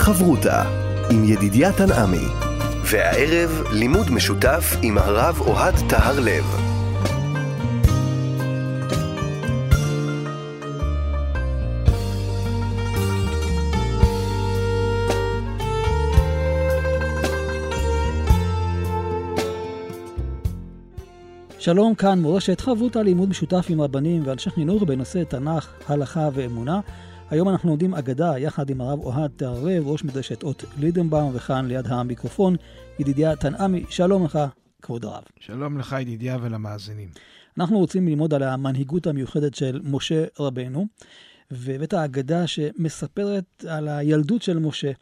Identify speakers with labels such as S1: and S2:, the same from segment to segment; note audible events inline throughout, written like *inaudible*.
S1: חברותה עם ידידיה תנעמי. והערב לימוד משותף עם הרב אוהד טהר לב.
S2: שלום, כאן מורשת חברותה לימוד משותף עם רבנים ואנשי חינוך בנושא תנ"ך, הלכה ואמונה. היום אנחנו לומדים אגדה יחד עם הרב אוהד תערב, ראש מדרשת אות לידנבאום, וכאן ליד המיקרופון, ידידיה תנעמי. שלום לך, כבוד הרב.
S3: שלום לך, ידידיה, ולמאזינים.
S2: אנחנו רוצים ללמוד על המנהיגות המיוחדת של משה רבנו, והבאת אגדה שמספרת על הילדות של משה.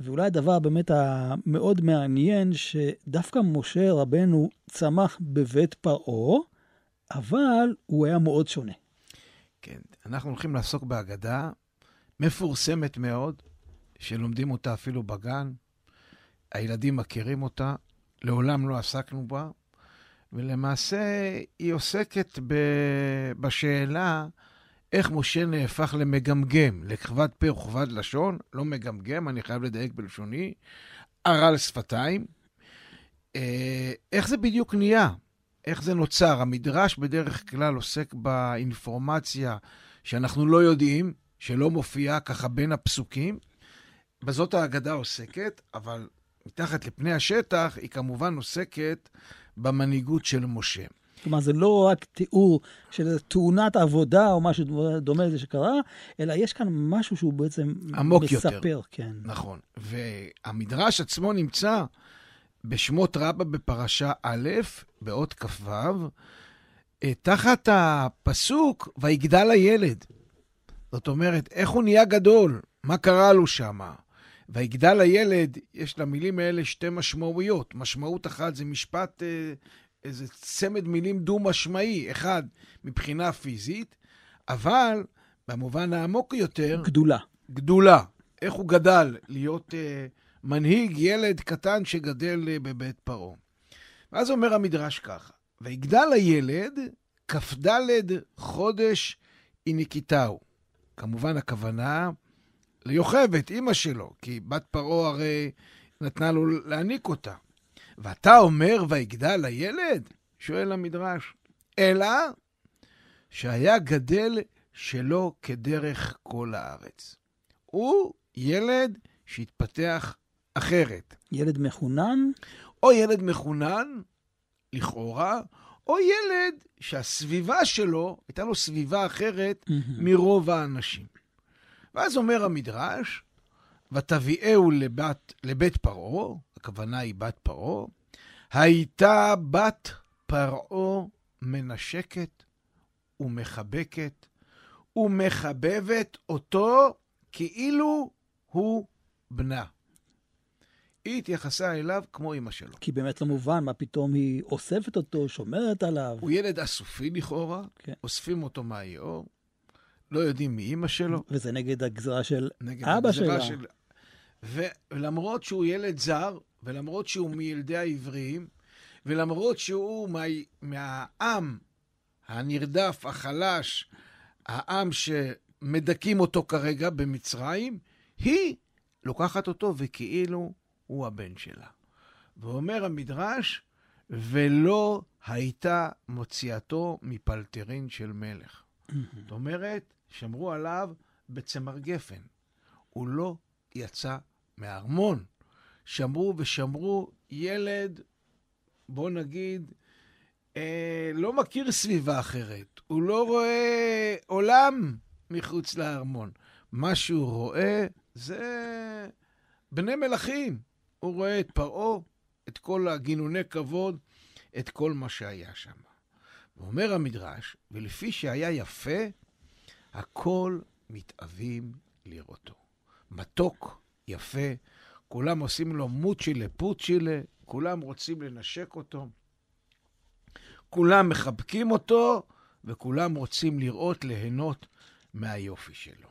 S2: ואולי הדבר באמת המאוד מעניין, שדווקא משה רבנו צמח בבית פרעה, אבל הוא היה מאוד שונה.
S3: כן, אנחנו הולכים לעסוק בהגדה מפורסמת מאוד, שלומדים אותה אפילו בגן. הילדים מכירים אותה, לעולם לא עסקנו בה, ולמעשה היא עוסקת ב... בשאלה איך משה נהפך למגמגם, לכבד פה וכבד לשון, לא מגמגם, אני חייב לדייק בלשוני, ערל שפתיים. אה, איך זה בדיוק נהיה? איך זה נוצר? המדרש בדרך כלל עוסק באינפורמציה שאנחנו לא יודעים, שלא מופיעה ככה בין הפסוקים. בזאת ההגדה עוסקת, אבל מתחת לפני השטח היא כמובן עוסקת במנהיגות של משה.
S2: כלומר, זה לא רק תיאור של תאונת עבודה או משהו דומה לזה שקרה, אלא יש כאן משהו שהוא בעצם
S3: עמוק
S2: מספר.
S3: יותר.
S2: כן.
S3: נכון. והמדרש עצמו נמצא בשמות רבה בפרשה א', באות כ"ו, אה, תחת הפסוק, ויגדל הילד. זאת אומרת, איך הוא נהיה גדול? מה קרה לו שמה? ויגדל הילד, יש למילים האלה שתי משמעויות. משמעות אחת זה משפט אה, איזה צמד מילים דו-משמעי, אחד מבחינה פיזית, אבל במובן העמוק יותר...
S2: גדולה.
S3: גדולה. איך הוא גדל להיות uh, מנהיג ילד קטן שגדל uh, בבית פרעה. ואז אומר המדרש ככה, ויגדל הילד כ"ד חודש הניקיתהו. כמובן הכוונה ליוכבת, אימא שלו, כי בת פרעה הרי נתנה לו להניק אותה. ואתה אומר, ויגדל הילד? שואל המדרש. אלא שהיה גדל שלא כדרך כל הארץ. הוא ילד שהתפתח אחרת.
S2: ילד מחונן?
S3: או ילד מחונן, לכאורה, או ילד שהסביבה שלו, הייתה לו סביבה אחרת מרוב האנשים. ואז אומר המדרש, ותביאהו לבת, לבית פרעה, הכוונה היא בת פרעה, הייתה בת פרעה מנשקת ומחבקת ומחבבת אותו כאילו הוא בנה. היא התייחסה אליו כמו אמא שלו.
S2: כי באמת לא מובן מה פתאום היא אוספת אותו, שומרת עליו.
S3: הוא ילד אסופי לכאורה, כן. אוספים אותו מהיאור, לא יודעים מי אימא שלו.
S2: וזה נגד הגזרה של נגד אבא שלה. של...
S3: ולמרות שהוא ילד זר, ולמרות שהוא מילדי העבריים, ולמרות שהוא מה, מהעם הנרדף, החלש, העם שמדכאים אותו כרגע במצרים, היא לוקחת אותו וכאילו הוא הבן שלה. ואומר המדרש, ולא הייתה מוציאתו מפלטרין של מלך. זאת אומרת, שמרו עליו בצמר גפן. הוא לא יצא מהארמון. שמרו ושמרו ילד, בוא נגיד, אה, לא מכיר סביבה אחרת. הוא לא רואה עולם מחוץ לארמון. מה שהוא רואה זה בני מלכים. הוא רואה את פרעה, את כל הגינוני כבוד, את כל מה שהיה שם. ואומר המדרש, ולפי שהיה יפה, הכל מתאווים לראותו. מתוק, יפה, כולם עושים לו מוצ'ילה פוצ'ילה, כולם רוצים לנשק אותו, כולם מחבקים אותו, וכולם רוצים לראות, ליהנות מהיופי שלו.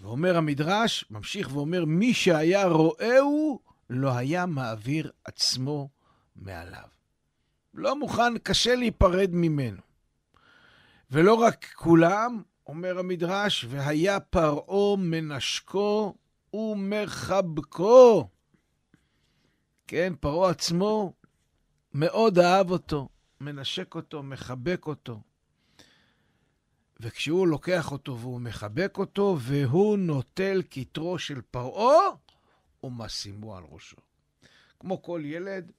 S3: ואומר המדרש, ממשיך ואומר, מי שהיה רואהו, לא היה מעביר עצמו מעליו. לא מוכן, קשה להיפרד ממנו. ולא רק כולם, אומר המדרש, והיה פרעה מנשקו ומחבקו. כן, פרעה עצמו מאוד אהב אותו, מנשק אותו, מחבק אותו. וכשהוא לוקח אותו והוא מחבק אותו, והוא נוטל כתרו של פרעה ומשימו על ראשו. כמו כל ילד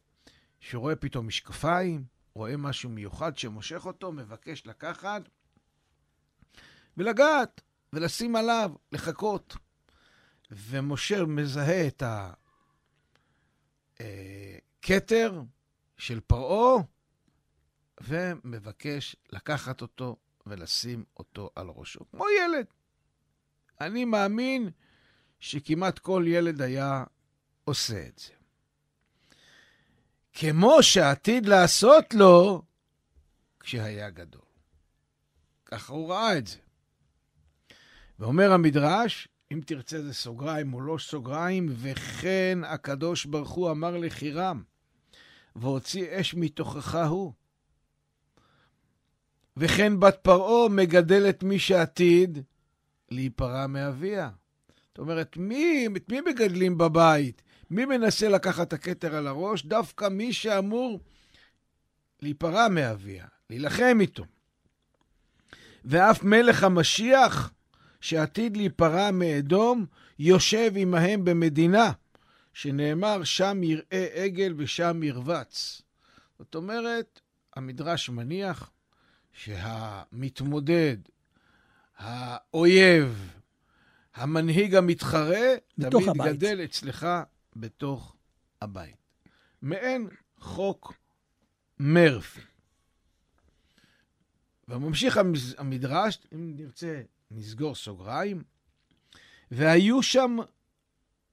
S3: שרואה פתאום משקפיים, רואה משהו מיוחד שמושך אותו, מבקש לקחת ולגעת ולשים עליו, לחכות. ומשה מזהה את הכתר אה, של פרעה ומבקש לקחת אותו ולשים אותו על ראשו. כמו ילד. אני מאמין שכמעט כל ילד היה עושה את זה. כמו שעתיד לעשות לו כשהיה גדול. ככה הוא ראה את זה. ואומר המדרש, אם תרצה זה סוגריים או לא סוגריים, וכן הקדוש ברוך הוא אמר לחירם, והוציא אש מתוכך הוא. וכן בת פרעה מגדלת מי שעתיד להיפרע מאביה. זאת אומרת, מי, את מי מגדלים בבית? מי מנסה לקחת את הכתר על הראש? דווקא מי שאמור להיפרע מאביה, להילחם איתו. ואף מלך המשיח, שעתיד להיפרע מאדום, יושב עמהם במדינה, שנאמר, שם יראה עגל ושם ירבץ. זאת אומרת, המדרש מניח שהמתמודד, האויב, המנהיג המתחרה, תמיד הבית. גדל אצלך בתוך הבית. מעין חוק מרפי. וממשיך המדרש, אם נרצה, נסגור סוגריים, והיו שם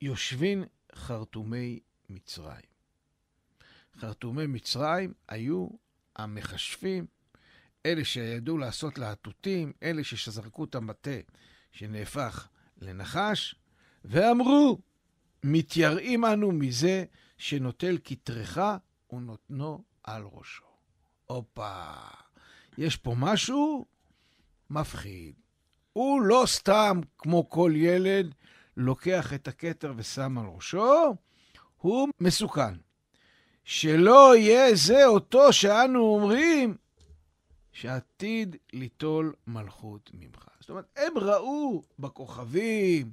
S3: יושבים חרטומי מצרים. חרטומי מצרים היו המכשפים, אלה שידעו לעשות להטוטים, אלה שזרקו את המטה שנהפך לנחש, ואמרו, מתייראים אנו מזה שנוטל כתרך ונותנו על ראשו. הופה, יש פה משהו מפחיד. הוא לא סתם, כמו כל ילד, לוקח את הכתר ושם על ראשו, הוא מסוכן. שלא יהיה זה אותו שאנו אומרים שעתיד ליטול מלכות ממך. זאת אומרת, הם ראו בכוכבים,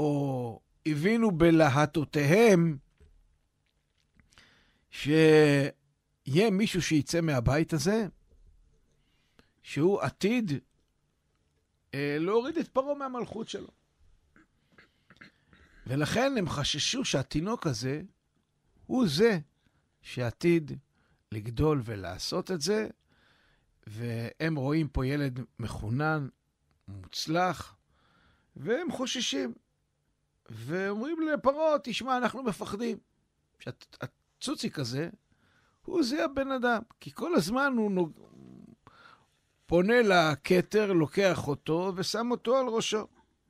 S3: או הבינו בלהטותיהם, שיהיה מישהו שיצא מהבית הזה, שהוא עתיד אה, להוריד את פרעה מהמלכות שלו. ולכן הם חששו שהתינוק הזה הוא זה שעתיד לגדול ולעשות את זה, והם רואים פה ילד מחונן, מוצלח, והם חוששים. ואומרים לפרעה, תשמע, אנחנו מפחדים. שהצוציק הזה, הוא זה הבן אדם. כי כל הזמן הוא נוג... פונה לכתר, לוקח אותו ושם אותו על ראשו.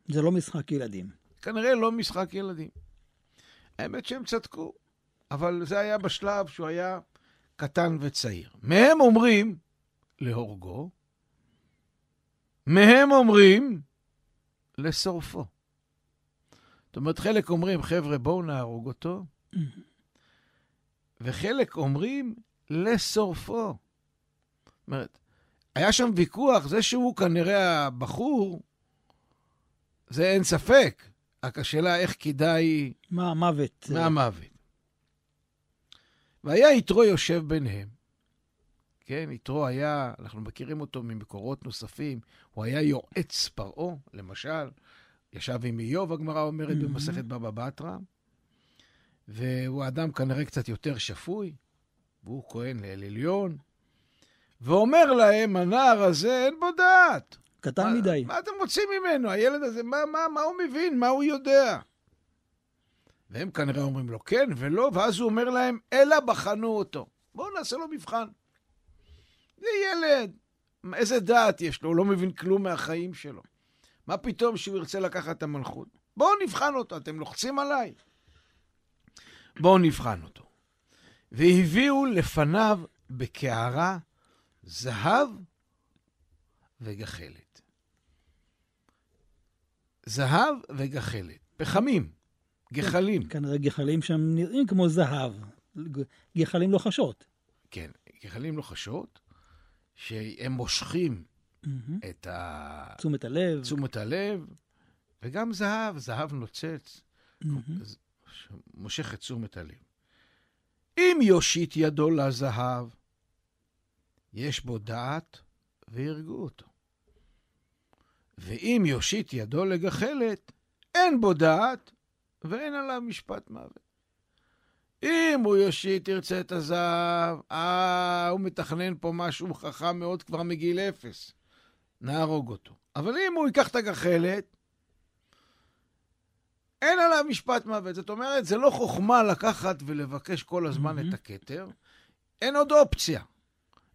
S2: זה לא משחק ילדים.
S3: כנראה לא משחק ילדים. האמת שהם צדקו, אבל זה היה בשלב שהוא היה קטן וצעיר. מהם אומרים להורגו, מהם אומרים לשורפו. זאת אומרת, חלק אומרים, חבר'ה, בואו נהרוג אותו, וחלק אומרים לשורפו. זאת אומרת, היה שם ויכוח, זה שהוא כנראה הבחור, זה אין ספק. רק השאלה איך כדאי...
S2: מה המוות?
S3: מה המוות. והיה יתרו יושב ביניהם. כן, יתרו היה, אנחנו מכירים אותו ממקורות נוספים, הוא היה יועץ פרעה, למשל, ישב עם איוב, הגמרא אומרת mm-hmm. במסכת בבא בתרא, והוא אדם כנראה קצת יותר שפוי, והוא כהן לאל עליון, ואומר להם, הנער הזה אין בו דעת.
S2: קטן
S3: מה,
S2: מדי.
S3: מה אתם רוצים ממנו? הילד הזה, מה, מה, מה הוא מבין? מה הוא יודע? והם כנראה אומרים לו כן ולא, ואז הוא אומר להם, אלא בחנו אותו. בואו נעשה לו מבחן. זה ילד, איזה דעת יש לו? הוא לא מבין כלום מהחיים שלו. מה פתאום שהוא ירצה לקחת את המלכות? בואו נבחן אותו, אתם לוחצים עליי? בואו נבחן אותו. והביאו לפניו בקערה זהב וגחלת. זהב וגחלת. פחמים, גחלים.
S2: כנראה גחלים שם נראים כמו זהב. גחלים לוחשות.
S3: כן, גחלים לוחשות, שהם מושכים. את ה...
S2: תשומת הלב.
S3: תשומת הלב, וגם זהב, זהב נוצץ. מושך את תשומת הלב. אם יושיט ידו לזהב, יש בו דעת והרגו אותו. ואם יושיט ידו לגחלת, אין בו דעת ואין עליו משפט מוות. אם הוא יושיט ירצה את הזהב, אה, הוא מתכנן פה משהו חכם מאוד כבר מגיל אפס. נהרוג אותו. אבל אם הוא ייקח את הגחלת, אין עליו משפט מוות. זאת אומרת, זה לא חוכמה לקחת ולבקש כל הזמן
S2: מהמם.
S3: את הכתר. אין עוד אופציה.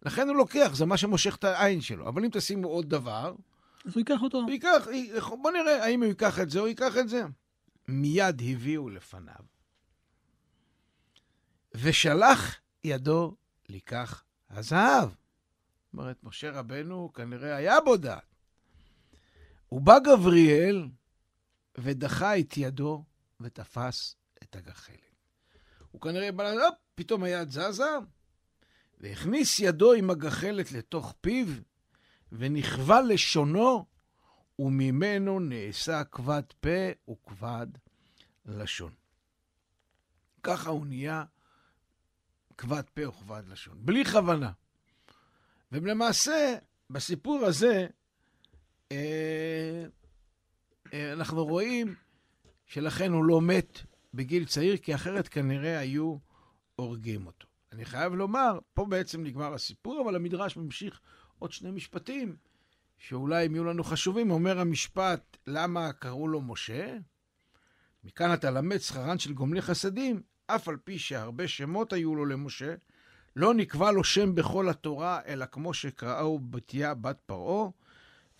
S3: לכן הוא לוקח, זה מה שמושך את העין שלו. אבל אם תשימו עוד דבר,
S2: אז הוא ייקח אותו.
S3: הוא ייקח, בוא נראה האם הוא ייקח את זה או ייקח את זה. מיד הביאו לפניו, ושלח ידו לקח הזהב. זאת אומרת, משה רבנו כנראה היה בו דעת. ובא גבריאל ודחה את ידו ותפס את הגחלת. הוא כנראה בא, הופ, פתאום היד זזה, והכניס ידו עם הגחלת לתוך פיו, ונכווה לשונו, וממנו נעשה כבד פה וכבד לשון. ככה הוא נהיה כבד פה וכבד לשון, בלי כוונה. ולמעשה, בסיפור הזה, אה, אה, אנחנו רואים שלכן הוא לא מת בגיל צעיר, כי אחרת כנראה היו הורגים אותו. אני חייב לומר, פה בעצם נגמר הסיפור, אבל המדרש ממשיך עוד שני משפטים, שאולי הם יהיו לנו חשובים. אומר המשפט, למה קראו לו משה? מכאן אתה למד שכרן של גומלי חסדים, אף על פי שהרבה שמות היו לו למשה, לא נקבע לו שם בכל התורה, אלא כמו שקראו בתיה בת פרעה,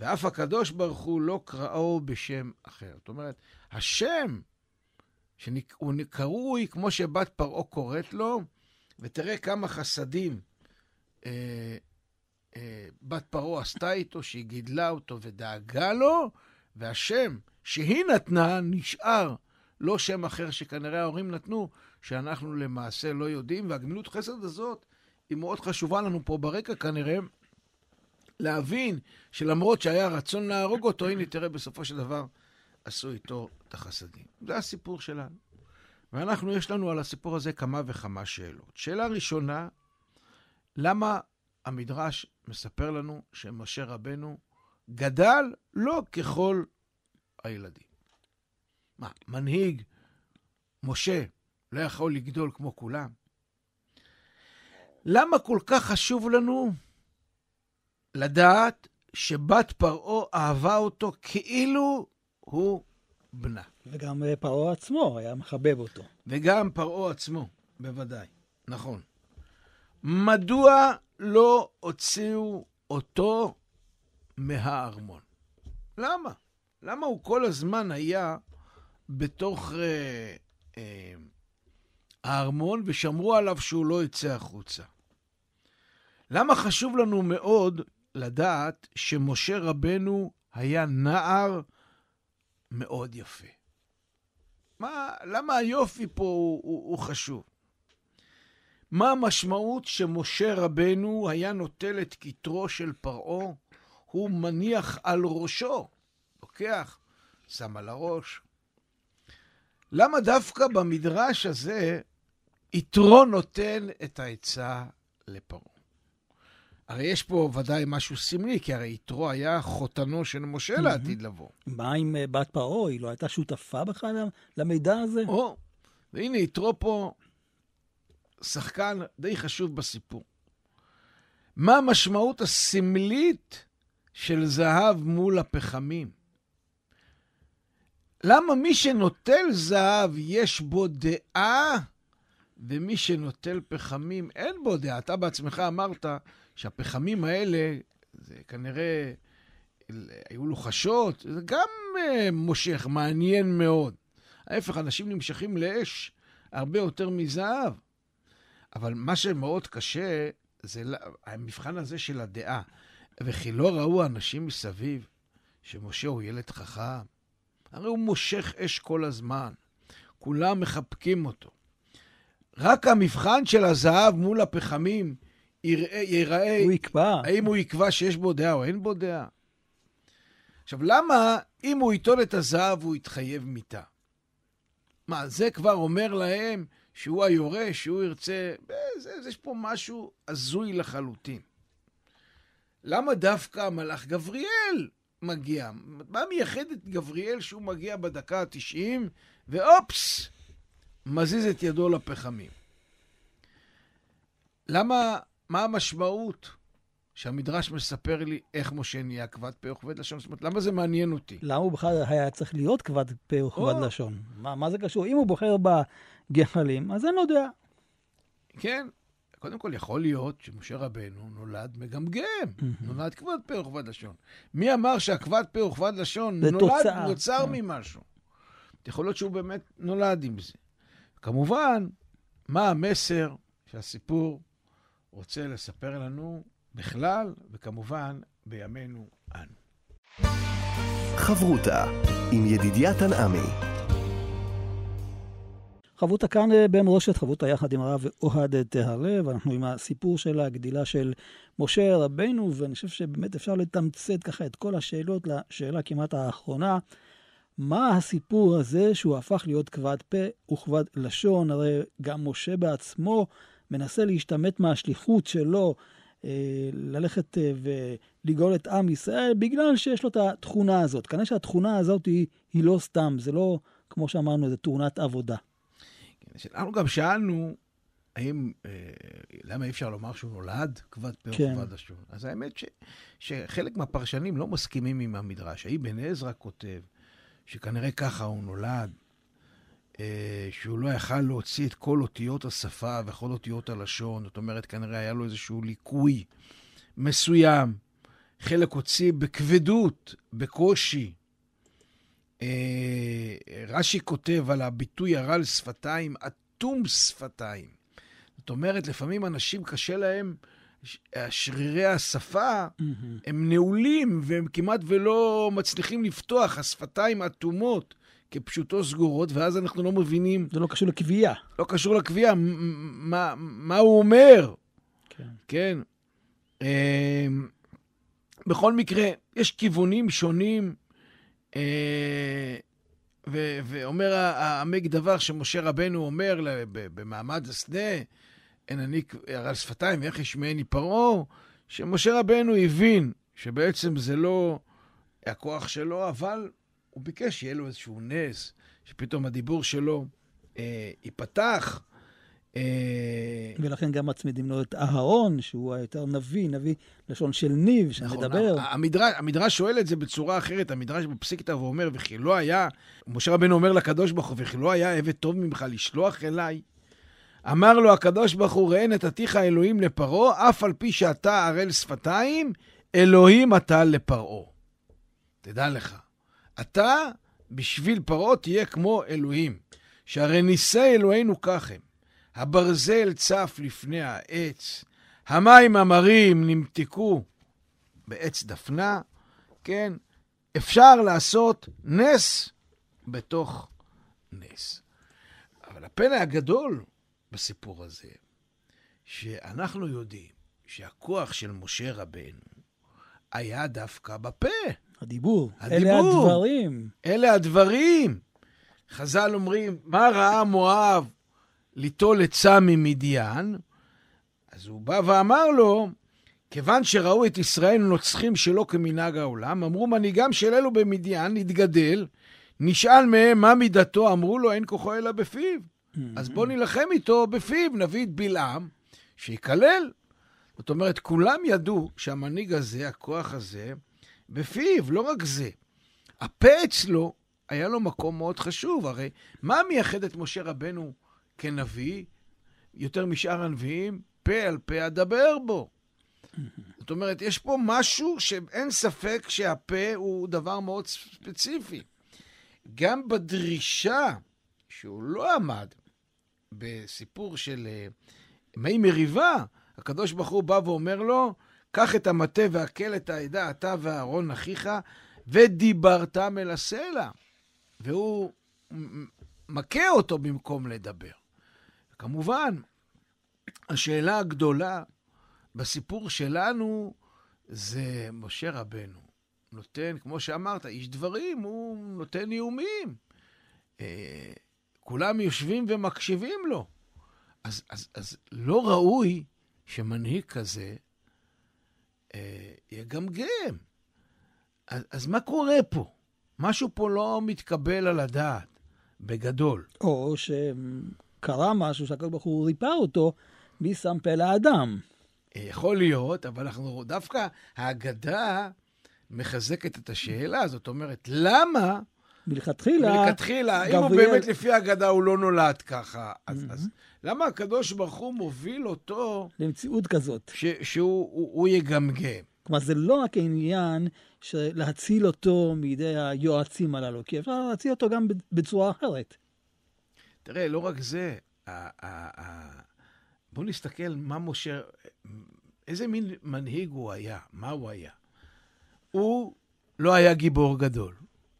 S3: ואף הקדוש ברוך הוא לא קראו בשם אחר. זאת אומרת, השם שהוא קרוי כמו שבת פרעה קוראת לו, ותראה כמה חסדים אה, אה, בת פרעה עשתה איתו, שהיא גידלה אותו ודאגה לו, והשם שהיא נתנה נשאר לא שם אחר שכנראה ההורים נתנו, שאנחנו למעשה לא יודעים, והגמילות חסד הזאת היא מאוד חשובה לנו פה ברקע כנראה, להבין שלמרות שהיה רצון להרוג אותו, הנה תראה בסופו של דבר עשו איתו את החסדים. זה הסיפור שלנו. ואנחנו, יש לנו על הסיפור הזה כמה וכמה שאלות. שאלה ראשונה, למה המדרש מספר לנו שמשה רבנו גדל לא ככל הילדים? מה, מנהיג משה לא יכול לגדול כמו כולם? למה כל כך חשוב לנו לדעת שבת פרעה אהבה אותו כאילו הוא בנה?
S2: וגם אה, פרעה עצמו היה מחבב אותו.
S3: וגם פרעה עצמו, בוודאי. נכון. מדוע לא הוציאו אותו מהארמון? למה? למה הוא כל הזמן היה בתוך אה, אה, הארמון ושמרו עליו שהוא לא יצא החוצה? למה חשוב לנו מאוד לדעת שמשה רבנו היה נער מאוד יפה? מה, למה היופי פה הוא, הוא, הוא חשוב? מה המשמעות שמשה רבנו היה נוטל את כתרו של פרעה, הוא מניח על ראשו, לוקח, שם על הראש. למה דווקא במדרש הזה יתרו נותן את העצה לפרעה? הרי יש פה ודאי משהו סמלי, כי הרי יתרו היה חותנו של משה לעתיד לבוא.
S2: מה עם אה, בת פרעה? היא לא הייתה שותפה בכלל למידע הזה?
S3: או, והנה יתרו פה שחקן די חשוב בסיפור. מה המשמעות הסמלית של זהב מול הפחמים? למה מי שנוטל זהב יש בו דעה, ומי שנוטל פחמים אין בו דעה? אתה בעצמך אמרת שהפחמים האלה, זה כנראה היו לוחשות, זה גם uh, מושך, מעניין מאוד. ההפך, אנשים נמשכים לאש הרבה יותר מזהב. אבל מה שמאוד קשה זה המבחן הזה של הדעה. וכי לא ראו אנשים מסביב שמשה הוא ילד חכם? הרי הוא מושך אש כל הזמן. כולם מחבקים אותו. רק המבחן של הזהב מול הפחמים יראה, ייראה...
S2: הוא יקבע.
S3: האם הוא יקבע שיש בו דעה או אין בו דעה? עכשיו, למה אם הוא ייטול את הזהב הוא יתחייב מיתה? מה, זה כבר אומר להם שהוא היורש, שהוא ירצה... זה, זה, יש פה משהו הזוי לחלוטין. למה דווקא המלאך גבריאל מגיע? מה מייחד את גבריאל שהוא מגיע בדקה ה-90, ואופס, מזיז את ידו לפחמים? למה, מה המשמעות שהמדרש מספר לי איך משה נהיה כבד פה וכבד לשון? זאת אומרת, למה זה מעניין אותי?
S2: למה הוא בכלל היה צריך להיות כבד פה וכבד
S3: או.
S2: לשון? מה, מה זה קשור? אם הוא בוחר בגחלים, אז אין לו דעה.
S3: כן, קודם כל יכול להיות שמשה רבנו נולד מגמגם, נולד כבד פה וכבד לשון. מי אמר שהכבד פה וכבד לשון נולד,
S2: תוצאה.
S3: נוצר
S2: כן.
S3: ממשהו? יכול להיות שהוא באמת נולד עם זה. כמובן, מה המסר שהסיפור רוצה לספר לנו בכלל, וכמובן בימינו אנו.
S1: חברותה עם ידידיה תנעמי.
S2: חבותה כאן אה, במורשת, חבותה יחד עם הרב אוהד תהרלב, אנחנו עם הסיפור של הגדילה של משה רבנו, ואני חושב שבאמת אפשר לתמצת ככה את כל השאלות לשאלה כמעט האחרונה. מה הסיפור הזה שהוא הפך להיות כבד פה וכבד לשון? הרי גם משה בעצמו מנסה להשתמט מהשליחות שלו, אה, ללכת אה, ולגאול את עם ישראל, בגלל שיש לו את התכונה הזאת. כנראה שהתכונה הזאת היא, היא לא סתם, זה לא, כמו שאמרנו, זה תאונת עבודה.
S3: אנחנו גם שאלנו, האם, אה, למה אי אפשר לומר שהוא נולד כבד פה
S2: כן.
S3: וכבד לשון? אז האמת ש, שחלק מהפרשנים לא מסכימים עם המדרש. האבן עזרא כותב שכנראה ככה הוא נולד, אה, שהוא לא יכל להוציא את כל אותיות השפה וכל אותיות הלשון, זאת אומרת, כנראה היה לו איזשהו ליקוי מסוים. חלק הוציא בכבדות, בקושי. אה, רש"י כותב על הביטוי הרעל שפתיים, אטום שפתיים. זאת אומרת, לפעמים אנשים קשה להם, שרירי השפה הם נעולים והם כמעט ולא מצליחים לפתוח, השפתיים אטומות כפשוטו סגורות, ואז אנחנו לא מבינים,
S2: זה לא קשור לקביעה. לא
S3: קשור לקביעה, מה, מה הוא אומר.
S2: כן.
S3: כן. אמ, בכל מקרה, יש כיוונים שונים, אה, ו- ואומר העמק דבר שמשה רבנו אומר במעמד השדה, אין אני הרעל שפתיים ואיך ישמעני פרעה, שמשה רבנו הבין שבעצם זה לא הכוח שלו, אבל הוא ביקש שיהיה לו איזשהו נס, שפתאום הדיבור שלו אה, ייפתח. אה,
S2: ולכן גם מצמידים לו את אהרון, שהוא היותר נביא, נביא לשון של ניב, שמדבר.
S3: נכון, המדרש, המדרש שואל את זה בצורה אחרת, המדרש בפסיקתא ואומר, וכי לא היה, משה רבנו אומר לקדוש ברוך הוא, וכי לא היה עבד טוב ממך לשלוח אליי? אמר לו הקדוש ברוך הוא, ראה נתתיך אלוהים לפרעה, אף על פי שאתה ערל שפתיים, אלוהים אתה לפרעה. תדע לך, אתה בשביל פרעה תהיה כמו אלוהים, שהרי נישא אלוהינו כך הם. הברזל צף לפני העץ, המים המרים נמתקו בעץ דפנה, כן? אפשר לעשות נס בתוך נס. אבל הפלא הגדול בסיפור הזה, שאנחנו יודעים שהכוח של משה רבנו היה דווקא בפה.
S2: הדיבור.
S3: הדיבור.
S2: אלה הדברים.
S3: אלה הדברים. חז"ל אומרים, מה ראה מואב ליטול עצה ממדיין? אז הוא בא ואמר לו, כיוון שראו את ישראל נוצחים שלא כמנהג העולם, אמרו מנהיגם של אלו במדיין נתגדל, נשאל מהם מה מידתו, אמרו לו אין כוחו אלא בפיו. אז בוא נילחם איתו בפיו, נביא את בלעם, שיקלל. זאת אומרת, כולם ידעו שהמנהיג הזה, הכוח הזה, בפיו, לא רק זה. הפה אצלו, היה לו מקום מאוד חשוב. הרי מה מייחד את משה רבנו כנביא, יותר משאר הנביאים? פה על פה אדבר בו. זאת אומרת, יש פה משהו שאין ספק שהפה הוא דבר מאוד ספציפי. גם בדרישה שהוא לא עמד בסיפור של אה, מי מריבה, הקדוש ברוך הוא בא ואומר לו, קח את המטה והקל את העדה, אתה ואהרון אחיך, ודיברתם אל הסלע. והוא מכה אותו במקום לדבר. כמובן, השאלה הגדולה בסיפור שלנו זה משה רבנו. נותן, כמו שאמרת, איש דברים, הוא נותן איומים. אה, כולם יושבים ומקשיבים לו. אז, אז, אז לא ראוי שמנהיג כזה אה, יגמגם. אז, אז מה קורה פה? משהו פה לא מתקבל על הדעת, בגדול.
S2: או שקרה משהו שהקדוש ברוך הוא ריפא אותו, מי שם פה לאדם.
S3: יכול להיות, אבל אנחנו, דווקא ההגדה מחזקת את השאלה, זאת אומרת, למה...
S2: מלכתחילה,
S3: מלכתחילה, אם הוא באמת לפי ההגדה הוא לא נולד ככה, אז, אז למה הקדוש ברוך הוא מוביל אותו...
S2: למציאות כזאת.
S3: ש, שהוא הוא, הוא יגמגם.
S2: כלומר, זה לא רק העניין של להציל אותו מידי היועצים הללו, כי אפשר להציל אותו גם בצורה אחרת.
S3: תראה, לא רק זה, בואו נסתכל מה משה, איזה מין מנהיג הוא היה, מה הוא היה. הוא לא היה גיבור גדול,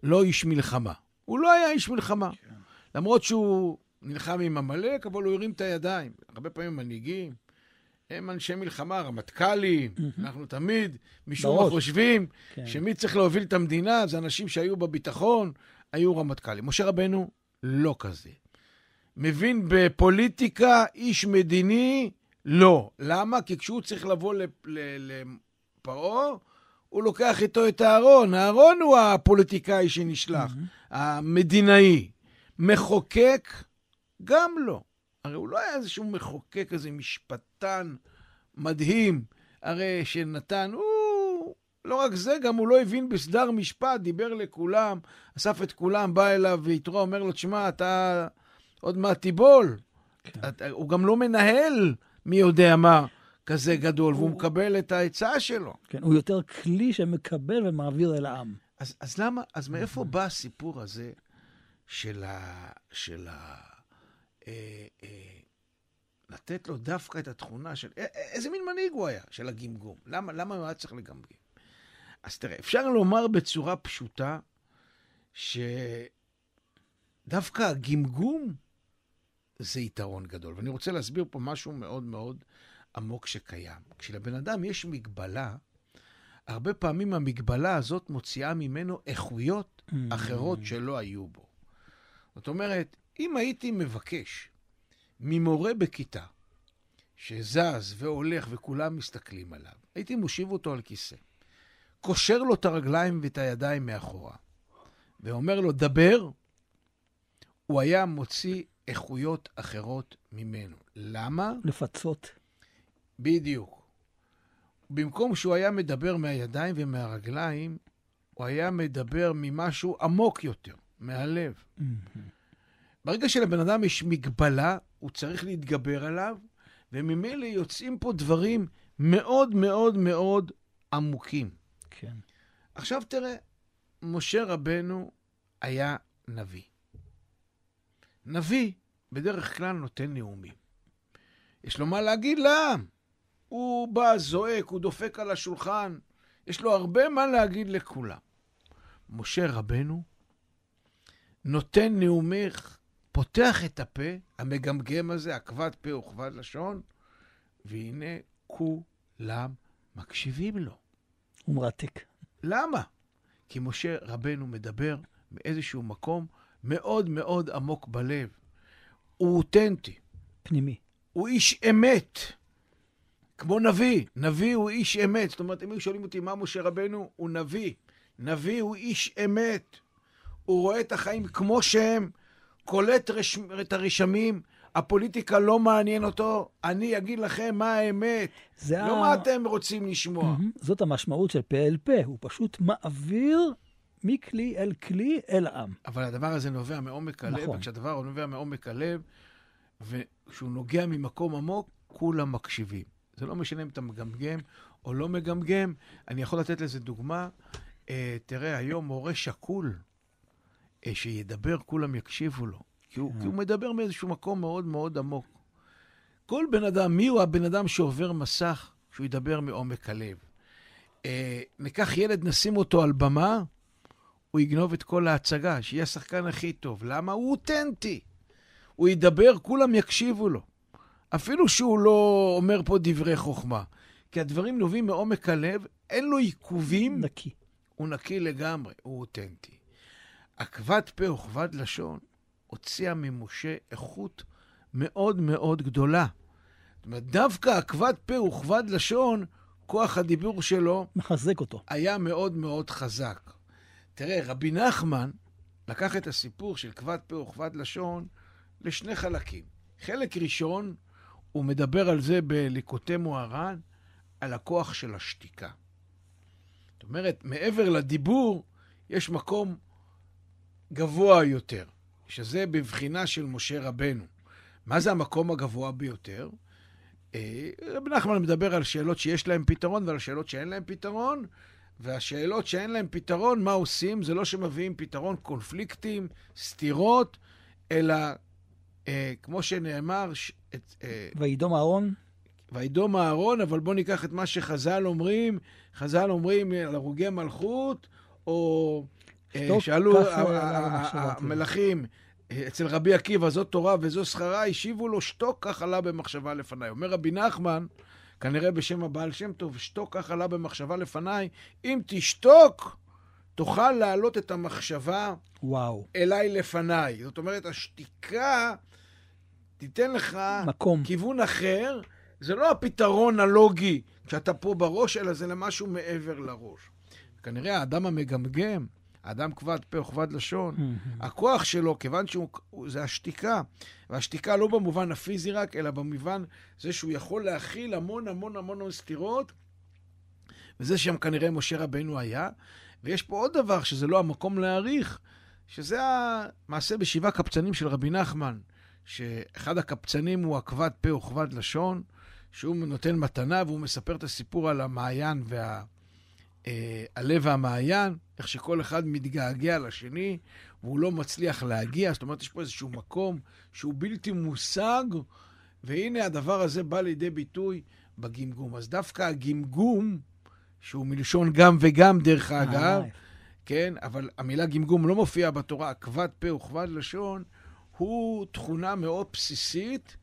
S3: לא איש מלחמה. הוא לא היה איש מלחמה. כן. למרות שהוא נלחם עם עמלק, אבל הוא הרים את הידיים. הרבה פעמים מנהיגים הם אנשי מלחמה, רמטכ"לים. אנחנו תמיד משום מה חושבים כן. שמי צריך להוביל את המדינה זה אנשים שהיו בביטחון, היו רמטכ"לים. משה רבנו לא כזה. מבין בפוליטיקה, איש מדיני, לא. למה? כי כשהוא צריך לבוא לפרעה, הוא לוקח איתו את אהרון. אהרון הוא הפוליטיקאי שנשלח, mm-hmm. המדינאי. מחוקק, גם לא. הרי הוא לא היה איזשהו מחוקק, איזה משפטן מדהים, הרי שנתן, הוא... לא רק זה, גם הוא לא הבין בסדר משפט, דיבר לכולם, אסף את כולם, בא אליו ויתרו, אומר לו, תשמע, אתה עוד מעט תיבול. כן. אתה, הוא גם לא מנהל מי יודע מה כזה גדול, הוא... והוא מקבל את העצה שלו.
S2: כן, הוא יותר כלי שמקבל ומעביר אל העם.
S3: אז, אז למה, אז מאיפה בא הסיפור הזה של ה... של ה... אה, אה, לתת לו דווקא את התכונה של... אה, איזה מין מנהיג הוא היה, של הגמגום? למה, למה הוא היה צריך לגמגם? אז תראה, אפשר לומר בצורה פשוטה שדווקא הגמגום זה יתרון גדול. ואני רוצה להסביר פה משהו מאוד מאוד עמוק שקיים. כשלבן אדם יש מגבלה, הרבה פעמים המגבלה הזאת מוציאה ממנו איכויות mm. אחרות שלא היו בו. זאת אומרת, אם הייתי מבקש ממורה בכיתה, שזז והולך וכולם מסתכלים עליו, הייתי מושיב אותו על כיסא, קושר לו את הרגליים ואת הידיים מאחורה, ואומר לו, דבר, הוא היה מוציא איכויות אחרות ממנו. למה?
S2: לפצות.
S3: בדיוק. במקום שהוא היה מדבר מהידיים ומהרגליים, הוא היה מדבר ממשהו עמוק יותר, מהלב. Mm-hmm. ברגע שלבן אדם יש מגבלה, הוא צריך להתגבר עליו, וממילא יוצאים פה דברים מאוד מאוד מאוד עמוקים.
S2: כן.
S3: עכשיו תראה, משה רבנו היה נביא. נביא בדרך כלל נותן נאומים. יש לו מה להגיד לעם. הוא בא, זועק, הוא דופק על השולחן, יש לו הרבה מה להגיד לכולם. משה רבנו נותן נאומך פותח את הפה, המגמגם הזה, הכבד פה וכבד לשון, והנה כולם מקשיבים לו.
S2: הוא מרתק.
S3: למה? כי משה רבנו מדבר מאיזשהו מקום מאוד מאוד עמוק בלב. הוא אותנטי.
S2: פנימי.
S3: הוא איש אמת. כמו נביא. נביא הוא איש אמת. זאת אומרת, אם היו שואלים אותי מה משה רבנו, הוא נביא. נביא הוא איש אמת. הוא רואה את החיים כמו שהם. קולט רש... את הרשמים, הפוליטיקה לא מעניין אותו, אני אגיד לכם מה האמת. לא ה... מה אתם רוצים לשמוע. Mm-hmm.
S2: זאת המשמעות של פה אל פה, הוא פשוט מעביר מכלי אל כלי אל העם.
S3: אבל הדבר הזה נובע מעומק הלב, נכון. וכשהדבר נובע מעומק הלב, וכשהוא נוגע ממקום עמוק, כולם מקשיבים. זה לא משנה אם אתה מגמגם או לא מגמגם. אני יכול לתת לזה דוגמה. אה, תראה, היום מורה שקול, אה, שידבר, כולם יקשיבו לו. כי הוא, כי הוא מדבר מאיזשהו מקום מאוד מאוד עמוק. כל בן אדם, מי הוא הבן אדם שעובר מסך שהוא ידבר מעומק הלב? אה, ניקח ילד, נשים אותו על במה, הוא יגנוב את כל ההצגה, שיהיה השחקן הכי טוב. למה? הוא אותנטי. הוא ידבר, כולם יקשיבו לו. אפילו שהוא לא אומר פה דברי חוכמה. כי הדברים נובעים מעומק הלב, אין לו עיכובים.
S2: נקי.
S3: הוא נקי לגמרי, הוא אותנטי. עקבת פה וכבד לשון הוציאה ממשה איכות מאוד מאוד גדולה. זאת אומרת, דווקא עקבת פה וכבד לשון, כוח הדיבור שלו
S2: מחזק אותו.
S3: היה מאוד מאוד חזק. תראה, רבי נחמן לקח את הסיפור של כבד פה וכבד לשון לשני חלקים. חלק ראשון, הוא מדבר על זה בליקוטי מוהר"ן, על הכוח של השתיקה. זאת אומרת, מעבר לדיבור, יש מקום גבוה יותר, שזה בבחינה של משה רבנו. מה זה המקום הגבוה ביותר? אה, רבי נחמן מדבר על שאלות שיש להן פתרון ועל שאלות שאין להן פתרון, והשאלות שאין להן פתרון, מה עושים? זה לא שמביאים פתרון קונפליקטים, סתירות, אלא אה, כמו שנאמר, ש, את,
S2: אה, וידום אהרון?
S3: וידום אהרון, אבל בואו ניקח את מה שחז"ל אומרים, חז"ל אומרים על הרוגי מלכות, או אה, שאלו המלכים, אצל רבי עקיבא, זאת תורה וזו שכרה, השיבו לו, שתוק, כך עלה במחשבה לפניי. אומר רבי נחמן, כנראה בשם הבעל שם טוב, שתוק, כך עלה במחשבה לפניי, אם תשתוק, תוכל להעלות את המחשבה
S2: וואו.
S3: אליי לפניי. זאת אומרת, השתיקה תיתן לך
S2: מקום.
S3: כיוון אחר. זה לא הפתרון הלוגי שאתה פה בראש, אלא זה למשהו מעבר לראש. כנראה האדם המגמגם, האדם כבד פה וכבד לשון. הכוח שלו, כיוון שהוא, זה השתיקה, והשתיקה לא במובן הפיזי רק, אלא במובן זה שהוא יכול להכיל המון המון המון סתירות, וזה שם כנראה משה רבנו היה. ויש פה עוד דבר שזה לא המקום להעריך, שזה המעשה בשבעה קבצנים של רבי נחמן, שאחד הקבצנים הוא הכבד פה וכבד לשון, שהוא נותן מתנה והוא מספר את הסיפור על המעיין וה... אה, הלב והמעיין, איך שכל אחד מתגעגע לשני, והוא לא מצליח להגיע. זאת אומרת, יש פה איזשהו מקום שהוא בלתי מושג, והנה הדבר הזה בא לידי ביטוי בגמגום. אז דווקא הגמגום, שהוא מלשון גם וגם, דרך אגב, כן, אבל המילה גמגום לא מופיעה בתורה, כבד פה וכבד לשון, הוא תכונה מאוד בסיסית,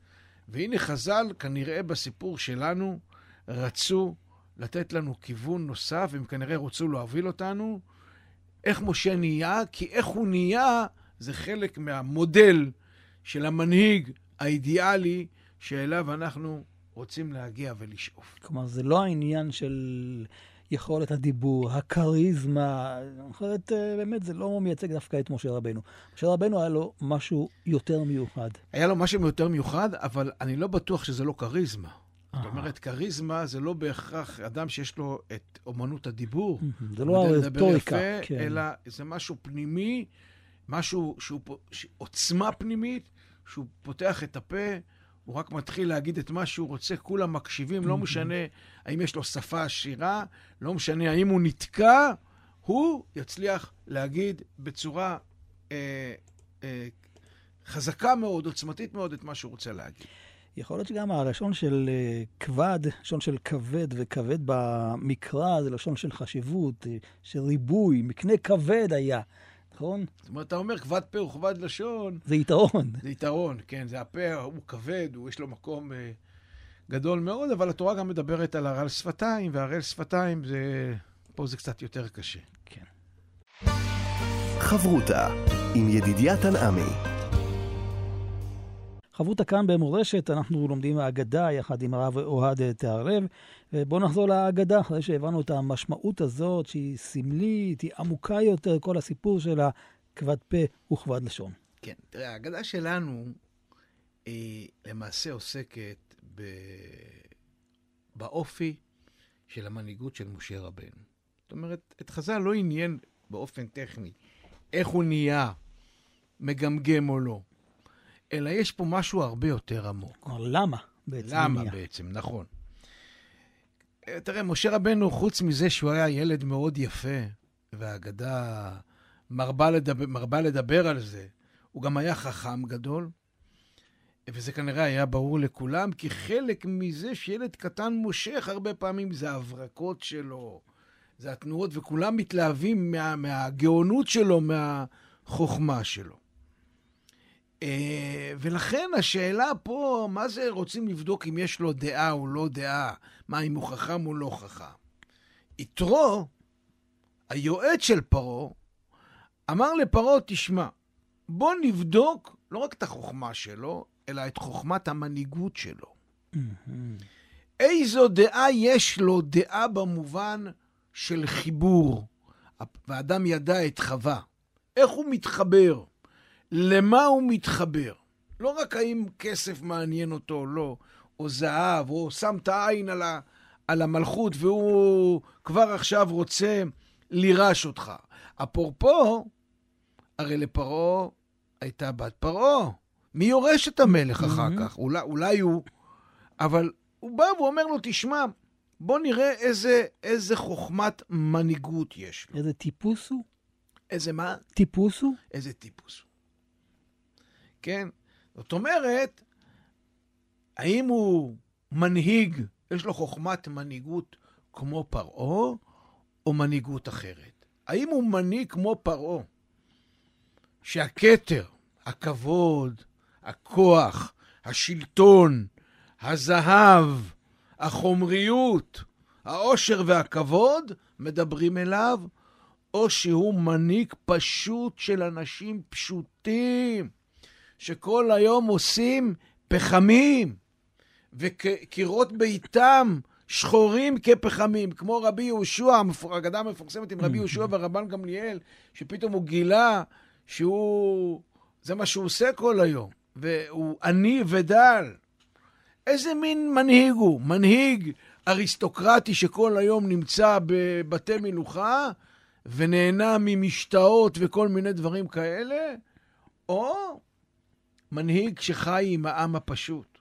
S3: והנה חז"ל, כנראה בסיפור שלנו, רצו לתת לנו כיוון נוסף, הם כנראה רצו להוביל אותנו. איך משה נהיה? כי איך הוא נהיה זה חלק מהמודל של המנהיג האידיאלי שאליו אנחנו רוצים להגיע ולשאוף.
S2: כלומר, זה לא העניין של יכולת הדיבור, הכריזמה, אחרת אה, באמת זה לא מייצג דווקא את משה רבנו. משה רבנו היה לו משהו יותר מיוחד.
S3: היה לו משהו יותר מיוחד, אבל אני לא בטוח שזה לא כריזמה. זאת אומרת, כריזמה זה לא בהכרח אדם שיש לו את אומנות הדיבור.
S2: זה לא הרטוריקה,
S3: כן. אלא זה משהו פנימי, משהו שהוא עוצמה פנימית, שהוא פותח את הפה, הוא רק מתחיל להגיד את מה שהוא רוצה, כולם מקשיבים, לא משנה האם יש לו שפה עשירה, לא משנה האם הוא נתקע, הוא יצליח להגיד בצורה אה, אה, חזקה מאוד, עוצמתית מאוד, את מה שהוא רוצה להגיד.
S2: יכול להיות שגם הלשון של אה, כבד, לשון של כבד וכבד במקרא, זה לשון של חשיבות, אה, של ריבוי, מקנה כבד היה, נכון?
S3: זאת אומרת, אתה אומר כבד פה וכבד לשון.
S2: זה יתרון.
S3: זה יתרון, כן. זה הפה, הוא כבד, הוא יש לו מקום אה, גדול מאוד, אבל התורה גם מדברת על הרעל שפתיים, והרעל שפתיים זה... פה זה קצת יותר קשה.
S2: כן.
S1: חברותה עם ידידיה תנעמי.
S2: חברותא כאן במורשת, אנחנו לומדים האגדה יחד עם הרב אוהד תיארלב. ובואו נחזור לאגדה, אחרי שהבנו את המשמעות הזאת, שהיא סמלית, היא עמוקה יותר, כל הסיפור של הכבד פה וכבד לשון.
S3: כן, תראה, האגדה שלנו היא למעשה עוסקת ב... באופי של המנהיגות של משה רבנו. זאת אומרת, את חז"ל לא עניין באופן טכני איך הוא נהיה מגמגם או לא. אלא יש פה משהו הרבה יותר עמוק.
S2: למה בעצם?
S3: למה בעצם, נכון. אה, תראה, משה רבנו, חוץ מזה שהוא היה ילד מאוד יפה, והאגדה מרבה לדבר, מרבה לדבר על זה, הוא גם היה חכם גדול, וזה כנראה היה ברור לכולם, כי חלק מזה שילד קטן מושך הרבה פעמים זה ההברקות שלו, זה התנועות, וכולם מתלהבים מה, מהגאונות שלו, מהחוכמה שלו. אה, ולכן השאלה פה, מה זה רוצים לבדוק אם יש לו דעה או לא דעה? מה, אם הוא חכם או לא חכם? יתרו, היועץ של פרעה, אמר לפרעה, תשמע, בוא נבדוק לא רק את החוכמה שלו, אלא את חוכמת המנהיגות שלו. איזו דעה יש לו, דעה במובן של חיבור. ואדם ידע את חווה. איך הוא מתחבר? למה הוא מתחבר? לא רק האם כסף מעניין אותו או לא, או זהב, או שם את העין על, ה, על המלכות והוא כבר עכשיו רוצה לירש אותך. אפרופו, הרי לפרעה הייתה בת פרעה. מי יורש את המלך אחר mm-hmm. כך? אולי, אולי הוא... אבל הוא בא ואומר לו, תשמע, בוא נראה איזה, איזה חוכמת מנהיגות יש לו.
S2: איזה טיפוס הוא?
S3: איזה מה?
S2: טיפוס הוא?
S3: איזה טיפוס הוא. כן? זאת אומרת, האם הוא מנהיג, יש לו חוכמת מנהיגות כמו פרעה, או מנהיגות אחרת? האם הוא מנהיג כמו פרעה, שהכתר, הכבוד, הכוח, השלטון, הזהב, החומריות, העושר והכבוד מדברים אליו, או שהוא מנהיג פשוט של אנשים פשוטים, שכל היום עושים פחמים, וקירות ביתם שחורים כפחמים, כמו רבי יהושע, האגדה המפורסמת עם רבי יהושע *laughs* ורבן גמליאל, שפתאום הוא גילה שהוא, זה מה שהוא עושה כל היום, והוא עני ודל. איזה מין מנהיג הוא? מנהיג אריסטוקרטי שכל היום נמצא בבתי מלוכה ונהנה ממשתאות וכל מיני דברים כאלה, או מנהיג שחי עם העם הפשוט.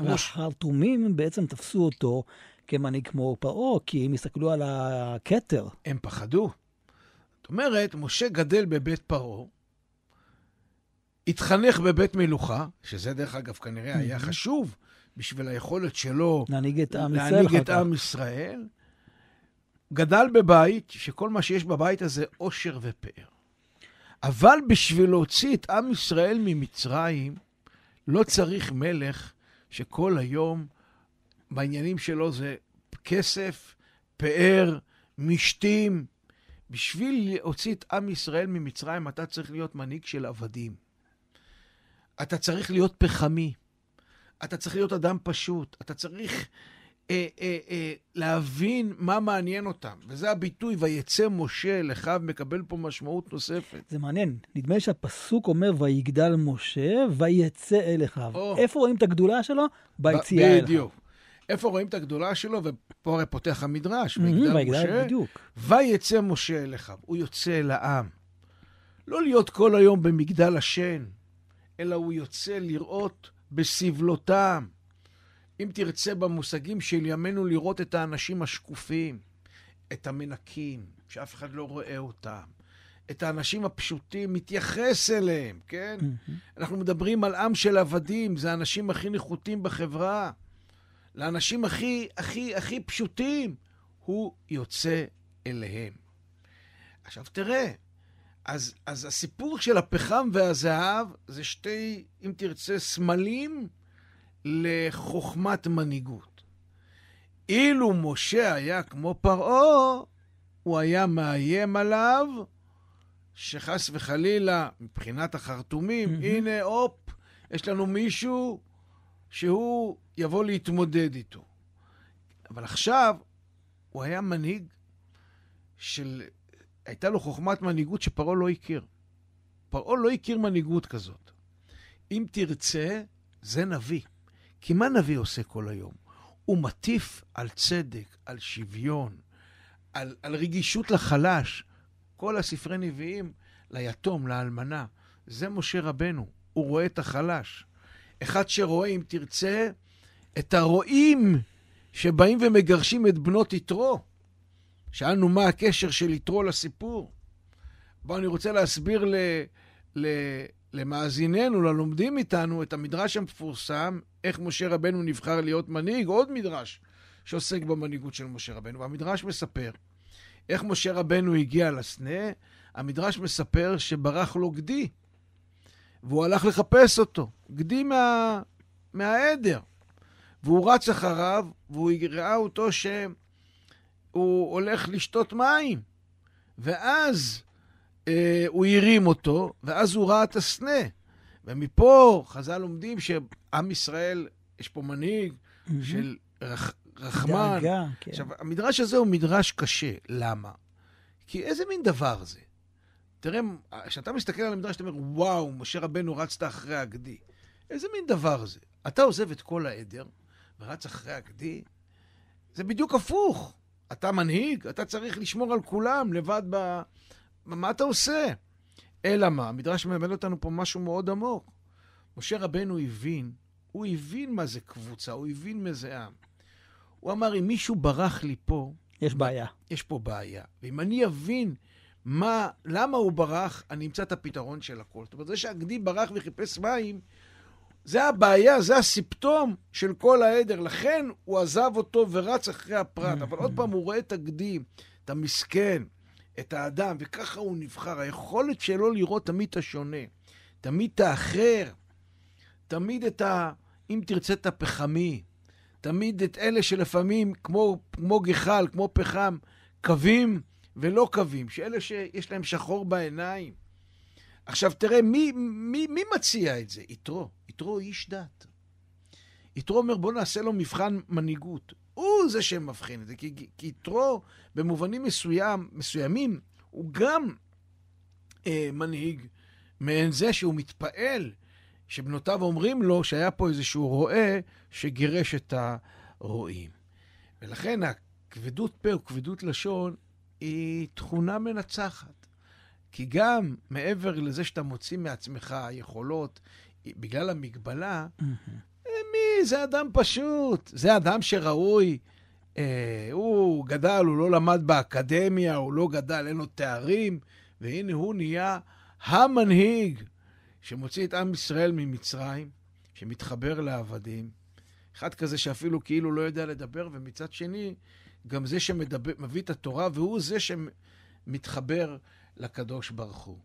S2: והחרטומים בעצם תפסו אותו כמנהיג כמו פרעה, כי הם הסתכלו על הכתר.
S3: הם פחדו. זאת אומרת, משה גדל בבית פרעה, התחנך בבית מלוכה, שזה דרך אגב כנראה היה חשוב בשביל היכולת שלו
S2: להנהיג את עם ישראל.
S3: להנהיג את עם ישראל. גדל בבית שכל מה שיש בבית הזה עושר ופאר. אבל בשביל להוציא את עם ישראל ממצרים, לא צריך מלך שכל היום בעניינים שלו זה כסף, פאר, משתים. בשביל להוציא את עם ישראל ממצרים, אתה צריך להיות מנהיג של עבדים. אתה צריך להיות פחמי. אתה צריך להיות אדם פשוט. אתה צריך אה, אה, אה, להבין מה מעניין אותם. וזה הביטוי, ויצא משה אל אחיו, מקבל פה משמעות נוספת.
S2: זה מעניין. נדמה לי שהפסוק אומר, ויגדל משה, ויצא אל אחיו. Oh. איפה רואים את הגדולה שלו? ביציאה אל אחיו. בדיוק.
S3: איפה רואים את הגדולה שלו? ופה הרי פותח המדרש, ויגדל mm-hmm, משה, בדיוק. ויצא משה אל אחיו. הוא יוצא אל העם. לא להיות כל היום במגדל השן, אלא הוא יוצא לראות בסבלותם. אם תרצה במושגים של ימינו לראות את האנשים השקופים, את המנקים, שאף אחד לא רואה אותם, את האנשים הפשוטים, מתייחס אליהם, כן? Mm-hmm. אנחנו מדברים על עם של עבדים, זה האנשים הכי נחותים בחברה. לאנשים הכי, הכי, הכי פשוטים, הוא יוצא אליהם. עכשיו תראה, אז, אז הסיפור של הפחם והזהב זה שתי, אם תרצה, סמלים לחוכמת מנהיגות. אילו משה היה כמו פרעה, הוא היה מאיים עליו שחס וחלילה, מבחינת החרטומים, mm-hmm. הנה, הופ, יש לנו מישהו שהוא יבוא להתמודד איתו. אבל עכשיו, הוא היה מנהיג של... הייתה לו חוכמת מנהיגות שפרעה לא הכיר. פרעה לא הכיר מנהיגות כזאת. אם תרצה, זה נביא. כי מה נביא עושה כל היום? הוא מטיף על צדק, על שוויון, על, על רגישות לחלש. כל הספרי נביאים, ליתום, לאלמנה. זה משה רבנו, הוא רואה את החלש. אחד שרואה, אם תרצה, את הרועים שבאים ומגרשים את בנות יתרו. שאלנו מה הקשר של יתרו לסיפור. בואו, אני רוצה להסביר ל, ל, למאזיננו, ללומדים איתנו, את המדרש המפורסם, איך משה רבנו נבחר להיות מנהיג, עוד מדרש שעוסק במנהיגות של משה רבנו. והמדרש מספר איך משה רבנו הגיע לסנה? המדרש מספר שברח לו גדי, והוא הלך לחפש אותו, גדי מה... מהעדר. והוא רץ אחריו, והוא ראה אותו שהוא הולך לשתות מים. ואז אה, הוא הרים אותו, ואז הוא ראה את הסנה. ומפה חז"ל לומדים שעם ישראל, יש פה מנהיג mm-hmm. של רח, רחמן. דאגה, כן. עכשיו, המדרש הזה הוא מדרש קשה. למה? כי איזה מין דבר זה? תראה, כשאתה מסתכל על המדרש, אתה אומר, וואו, משה רבנו רצת אחרי הגדי. איזה מין דבר זה? אתה עוזב את כל העדר ורץ אחרי הגדי? זה בדיוק הפוך. אתה מנהיג, אתה צריך לשמור על כולם לבד ב... מה אתה עושה? אלא מה? המדרש מלמד אותנו פה משהו מאוד עמוק. משה רבנו הבין, הוא הבין מה זה קבוצה, הוא הבין מה זה עם. הוא אמר, אם מישהו ברח לי פה...
S2: יש בעיה.
S3: יש פה בעיה. ואם אני אבין מה, למה הוא ברח, אני אמצא את הפתרון של הכל. זאת אומרת, זה שהגדי ברח וחיפש מים, זה הבעיה, זה הסיפטום של כל העדר. לכן הוא עזב אותו ורץ אחרי הפרט. אבל עוד פעם, הוא רואה את הגדי, את המסכן, את האדם, וככה הוא נבחר. היכולת שלו לראות תמיד את השונה, תמיד את האחר, תמיד את ה... אם תרצה את הפחמי, תמיד את אלה שלפעמים, כמו, כמו גחל, כמו פחם, קווים ולא קווים, שאלה שיש להם שחור בעיניים. עכשיו תראה, מי, מי, מי מציע את זה? יתרו. יתרו איש דת. יתרו אומר, בוא נעשה לו מבחן מנהיגות. הוא זה שמבחין את זה, כי, כי יתרו במובנים מסוים, מסוימים הוא גם אה, מנהיג מעין זה שהוא מתפעל, שבנותיו אומרים לו שהיה פה איזשהו רועה שגירש את הרועים. ולכן הכבדות פה וכבדות לשון היא תכונה מנצחת. כי גם מעבר לזה שאתה מוציא מעצמך יכולות, בגלל המגבלה, mm-hmm. מי? זה אדם פשוט. זה אדם שראוי. אה, הוא גדל, הוא לא למד באקדמיה, הוא לא גדל, אין לו תארים, והנה הוא נהיה המנהיג שמוציא את עם ישראל ממצרים, שמתחבר לעבדים. אחד כזה שאפילו כאילו לא יודע לדבר, ומצד שני, גם זה שמביא את התורה, והוא זה שמתחבר לקדוש ברוך הוא.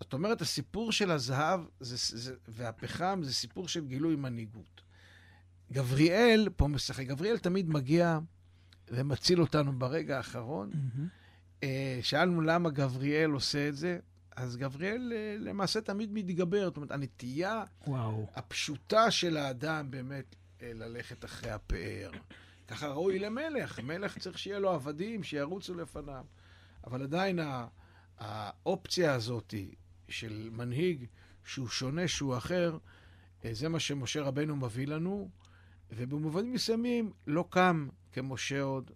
S3: זאת אומרת, הסיפור של הזהב זה, זה, והפחם זה סיפור של גילוי מנהיגות. גבריאל פה משחק. גבריאל תמיד מגיע ומציל אותנו ברגע האחרון. Mm-hmm. שאלנו למה גבריאל עושה את זה, אז גבריאל אה, למעשה תמיד מתגבר. זאת אומרת, הנטייה וואו. הפשוטה של האדם באמת אה, ללכת אחרי הפאר. ככה ראוי למלך. מלך צריך שיהיה לו עבדים, שירוצו לפניו. אבל עדיין האופציה הזאת של מנהיג שהוא שונה, שהוא אחר, זה מה שמשה רבנו מביא לנו, ובמובנים מסוימים לא קם כמשה עוד,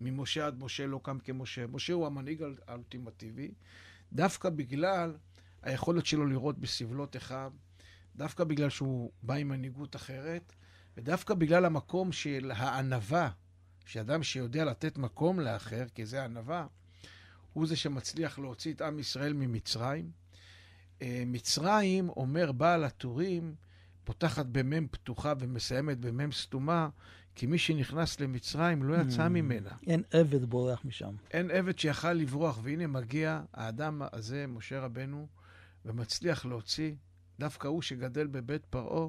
S3: ממשה עד משה לא קם כמשה. משה הוא המנהיג האולטימטיבי, דווקא בגלל היכולת שלו לראות בסבלות אחיו, דווקא בגלל שהוא בא עם מנהיגות אחרת, ודווקא בגלל המקום של הענווה, שאדם שיודע לתת מקום לאחר, כי זה ענווה, הוא זה שמצליח להוציא את עם ישראל ממצרים. אה, מצרים, אומר בעל הטורים, פותחת במ"ם פתוחה ומסיימת במ"ם סתומה, כי מי שנכנס למצרים לא יצא mm, ממנה.
S2: אין עבד בורח משם.
S3: אין עבד שיכל לברוח, והנה מגיע האדם הזה, משה רבנו, ומצליח להוציא, דווקא הוא שגדל בבית פרעה,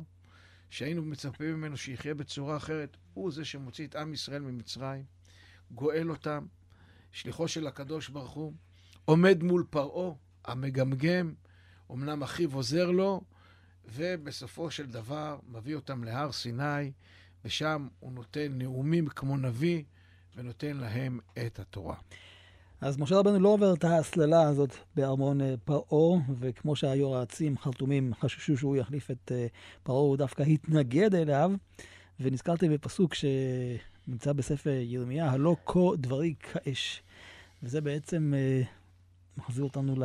S3: שהיינו מצפים ממנו שיחיה בצורה אחרת, הוא זה שמוציא את עם ישראל ממצרים, גואל אותם, שליחו של הקדוש ברוך הוא, עומד מול פרעה, המגמגם, אמנם אחיו עוזר לו, ובסופו של דבר מביא אותם להר סיני, ושם הוא נותן נאומים כמו נביא, ונותן להם את התורה.
S2: אז משה רבנו לא עובר את ההסללה הזאת בארמון אה, פרעה, וכמו שהיועצים חרטומים חששו שהוא יחליף את אה, פרעה, הוא דווקא התנגד אליו. ונזכרתי בפסוק שנמצא בספר ירמיה, הלא כה דברי כאש. וזה בעצם אה, מחזיר אותנו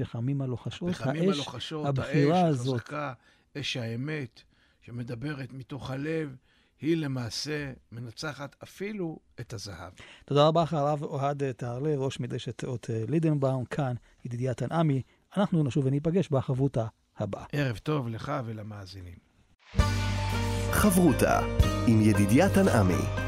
S2: לפחמים הלוחשות.
S3: הפחמים הלוחשות, האש החזקה, אש האמת, שמדברת מתוך הלב. היא למעשה מנצחת אפילו את הזהב.
S2: תודה רבה לך, הרב אוהד תהרלה, ראש מדרשת אות אה, לידנבאום, כאן ידידיה תנעמי. אנחנו נשוב וניפגש בחברותה הבאה.
S3: ערב טוב לך ולמאזינים.
S1: חברותה עם ידידיה תנעמי.